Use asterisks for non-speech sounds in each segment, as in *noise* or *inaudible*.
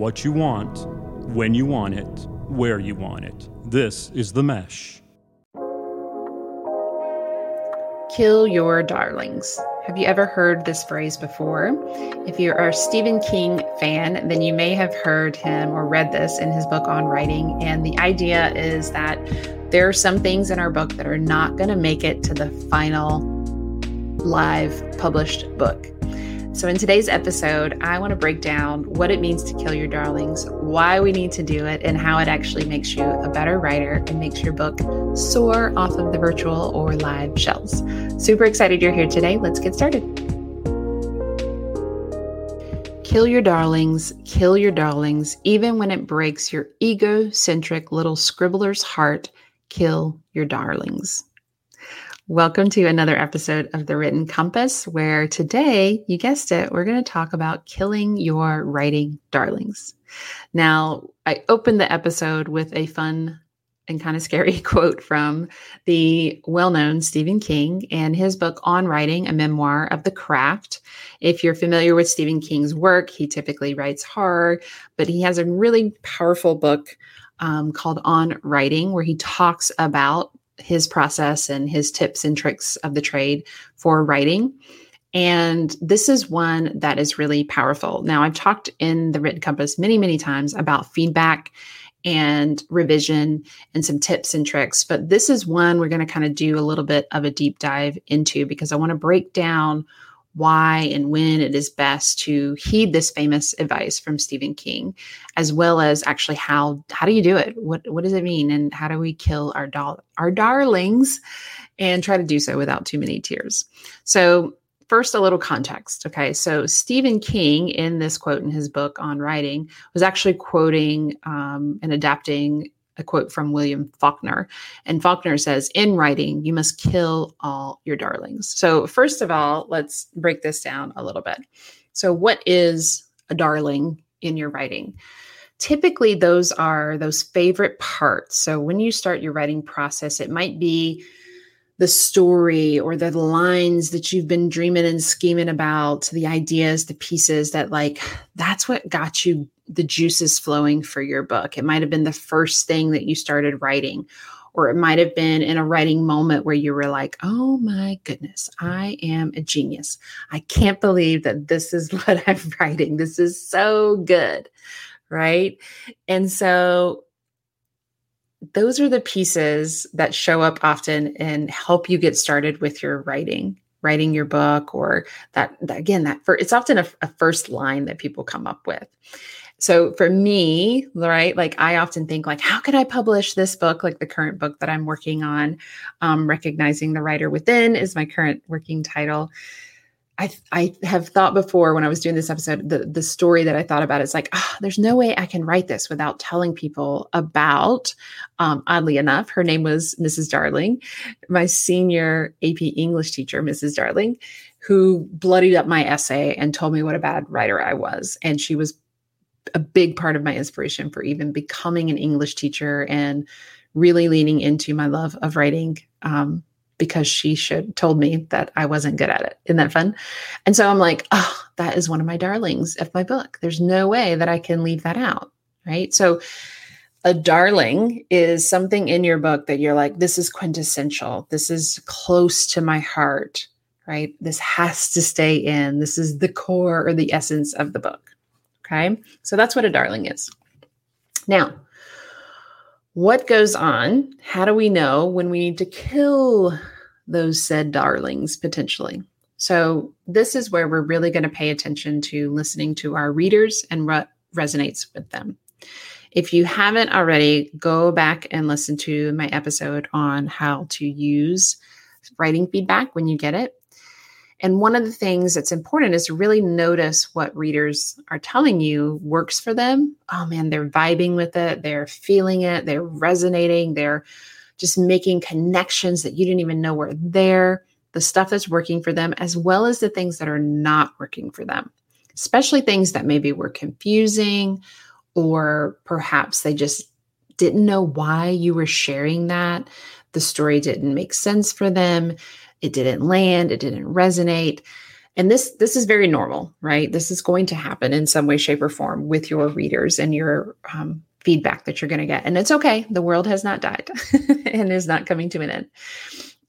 what you want, when you want it, where you want it. This is The Mesh. Kill your darlings. Have you ever heard this phrase before? If you are a Stephen King fan, then you may have heard him or read this in his book on writing. And the idea is that there are some things in our book that are not going to make it to the final live published book. So, in today's episode, I want to break down what it means to kill your darlings, why we need to do it, and how it actually makes you a better writer and makes your book soar off of the virtual or live shelves. Super excited you're here today. Let's get started. Kill your darlings, kill your darlings, even when it breaks your egocentric little scribbler's heart, kill your darlings. Welcome to another episode of The Written Compass, where today, you guessed it, we're going to talk about killing your writing darlings. Now, I opened the episode with a fun and kind of scary *laughs* quote from the well known Stephen King and his book On Writing, a memoir of the craft. If you're familiar with Stephen King's work, he typically writes horror, but he has a really powerful book um, called On Writing, where he talks about his process and his tips and tricks of the trade for writing. And this is one that is really powerful. Now, I've talked in the Written Compass many, many times about feedback and revision and some tips and tricks, but this is one we're going to kind of do a little bit of a deep dive into because I want to break down why and when it is best to heed this famous advice from Stephen King, as well as actually how how do you do it? What what does it mean, and how do we kill our doll our darlings, and try to do so without too many tears. So first a little context okay so stephen king in this quote in his book on writing was actually quoting um, and adapting a quote from William Faulkner. And Faulkner says, In writing, you must kill all your darlings. So, first of all, let's break this down a little bit. So, what is a darling in your writing? Typically, those are those favorite parts. So, when you start your writing process, it might be the story or the lines that you've been dreaming and scheming about, the ideas, the pieces that, like, that's what got you the juices flowing for your book. It might have been the first thing that you started writing, or it might have been in a writing moment where you were like, oh my goodness, I am a genius. I can't believe that this is *laughs* what I'm writing. This is so good. Right. And so those are the pieces that show up often and help you get started with your writing writing your book or that, that again that for, it's often a, a first line that people come up with. So for me right like i often think like how could i publish this book? Like the current book that i'm working on um, recognizing the writer within is my current working title I, I have thought before when I was doing this episode, the, the story that I thought about is like, oh, there's no way I can write this without telling people about, um, oddly enough, her name was Mrs. Darling, my senior AP English teacher, Mrs. Darling, who bloodied up my essay and told me what a bad writer I was. And she was a big part of my inspiration for even becoming an English teacher and really leaning into my love of writing um, because she should told me that I wasn't good at it. Isn't that fun? And so I'm like, oh, that is one of my darlings of my book. There's no way that I can leave that out. Right. So a darling is something in your book that you're like, this is quintessential. This is close to my heart. Right. This has to stay in. This is the core or the essence of the book. Okay. So that's what a darling is. Now, what goes on? How do we know when we need to kill those said darlings potentially? So, this is where we're really going to pay attention to listening to our readers and what resonates with them. If you haven't already, go back and listen to my episode on how to use writing feedback when you get it. And one of the things that's important is to really notice what readers are telling you works for them. Oh man, they're vibing with it, they're feeling it, they're resonating, they're just making connections that you didn't even know were there, the stuff that's working for them, as well as the things that are not working for them, especially things that maybe were confusing or perhaps they just didn't know why you were sharing that. The story didn't make sense for them it didn't land, it didn't resonate. and this this is very normal right? This is going to happen in some way shape or form with your readers and your um, feedback that you're going to get. And it's okay. The world has not died *laughs* and is not coming to an end.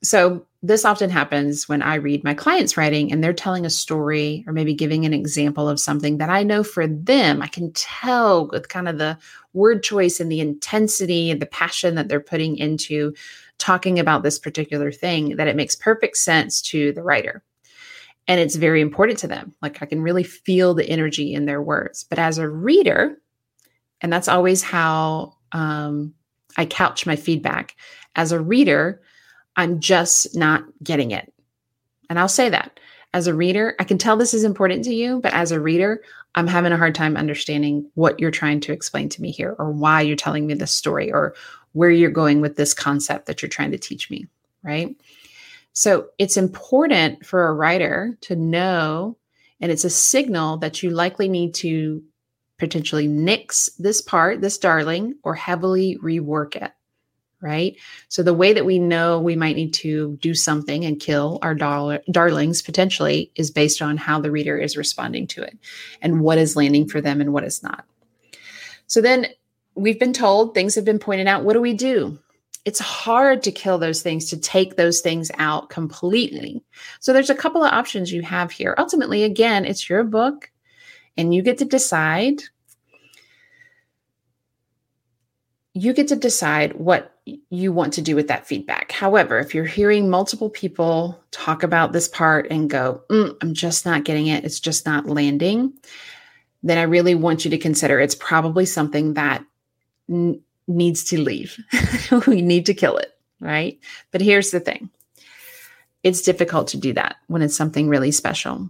So this often happens when i read my clients writing and they're telling a story or maybe giving an example of something that i know for them i can tell with kind of the word choice and the intensity and the passion that they're putting into talking about this particular thing that it makes perfect sense to the writer and it's very important to them. Like I can really feel the energy in their words. But as a reader, and that's always how um, I couch my feedback. As a reader, I'm just not getting it. And I'll say that. As a reader, I can tell this is important to you, but as a reader, I'm having a hard time understanding what you're trying to explain to me here, or why you're telling me this story, or where you're going with this concept that you're trying to teach me, right? So it's important for a writer to know, and it's a signal that you likely need to potentially nix this part, this darling, or heavily rework it. Right. So the way that we know we might need to do something and kill our dar- darlings potentially is based on how the reader is responding to it and what is landing for them and what is not. So then we've been told, things have been pointed out. What do we do? it's hard to kill those things, to take those things out completely. So there's a couple of options you have here. Ultimately, again, it's your book and you get to decide. You get to decide what you want to do with that feedback. However, if you're hearing multiple people talk about this part and go, mm, I'm just not getting it, it's just not landing, then I really want you to consider it's probably something that n- needs to leave. *laughs* we need to kill it, right? But here's the thing it's difficult to do that when it's something really special.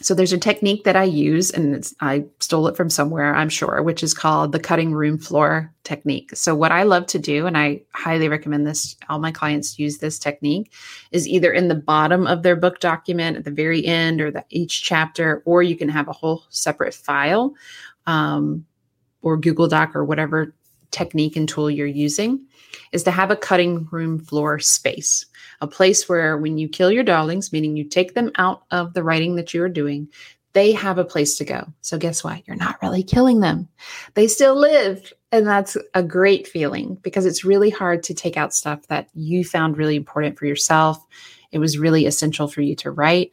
So there's a technique that I use, and I stole it from somewhere, I'm sure, which is called the cutting room floor technique. So what I love to do, and I highly recommend this, all my clients use this technique, is either in the bottom of their book document at the very end, or the, each chapter, or you can have a whole separate file, um, or Google Doc or whatever technique and tool you're using is to have a cutting room floor space, a place where when you kill your darlings, meaning you take them out of the writing that you are doing, they have a place to go. So guess what? You're not really killing them. They still live. And that's a great feeling because it's really hard to take out stuff that you found really important for yourself. It was really essential for you to write.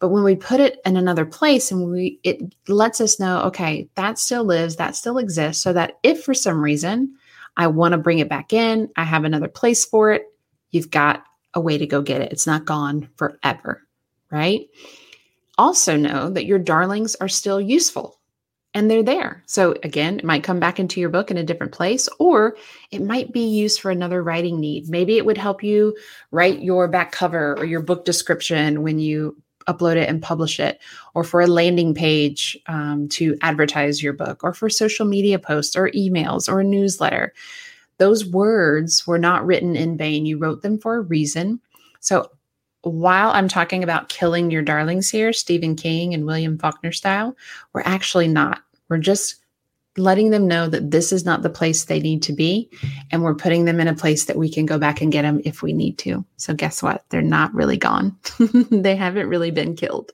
But when we put it in another place and we it lets us know, okay, that still lives, that still exists, so that if for some reason I want to bring it back in, I have another place for it, you've got a way to go get it. It's not gone forever, right? Also know that your darlings are still useful and they're there. So again, it might come back into your book in a different place, or it might be used for another writing need. Maybe it would help you write your back cover or your book description when you upload it and publish it, or for a landing page um, to advertise your book, or for social media posts, or emails, or a newsletter. Those words were not written in vain. You wrote them for a reason. So while I'm talking about killing your darlings here, Stephen King and William Faulkner style, we're actually not. We're just letting them know that this is not the place they need to be. And we're putting them in a place that we can go back and get them if we need to. So, guess what? They're not really gone, *laughs* they haven't really been killed.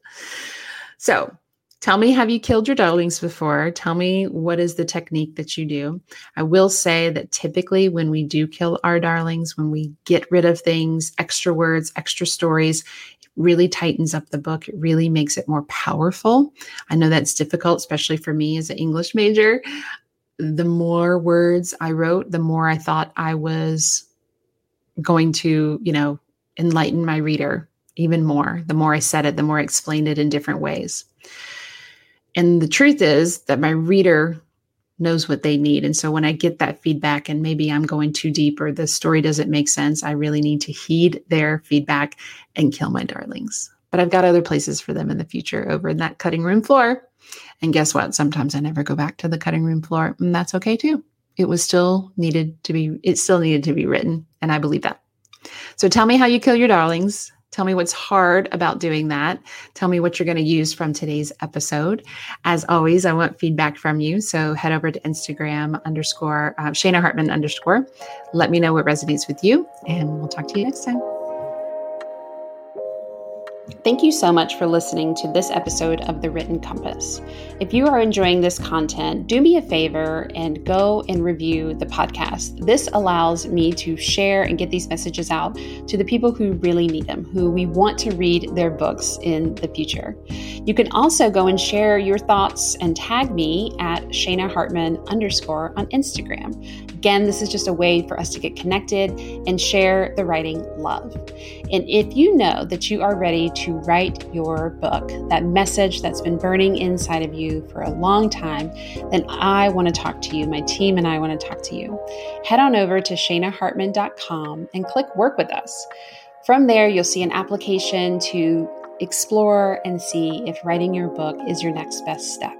So, tell me have you killed your darlings before? Tell me what is the technique that you do. I will say that typically, when we do kill our darlings, when we get rid of things, extra words, extra stories, really tightens up the book. It really makes it more powerful. I know that's difficult, especially for me as an English major. The more words I wrote, the more I thought I was going to, you know, enlighten my reader even more. The more I said it, the more I explained it in different ways. And the truth is that my reader knows what they need. And so when I get that feedback and maybe I'm going too deep or the story doesn't make sense, I really need to heed their feedback and kill my darlings. But I've got other places for them in the future over in that cutting room floor. And guess what? Sometimes I never go back to the cutting room floor, and that's okay too. It was still needed to be, it still needed to be written. And I believe that. So tell me how you kill your darlings. Tell me what's hard about doing that. Tell me what you're going to use from today's episode. As always, I want feedback from you. So head over to Instagram underscore uh, Shana Hartman underscore. Let me know what resonates with you, and we'll talk to you next time. Thank you so much for listening to this episode of The Written Compass. If you are enjoying this content, do me a favor and go and review the podcast. This allows me to share and get these messages out to the people who really need them, who we want to read their books in the future. You can also go and share your thoughts and tag me at Shana Hartman underscore on Instagram. Again, this is just a way for us to get connected and share the writing love. And if you know that you are ready to write your book, that message that's been burning inside of you for a long time, then I want to talk to you. My team and I want to talk to you. Head on over to shanahartman.com and click work with us. From there, you'll see an application to explore and see if writing your book is your next best step.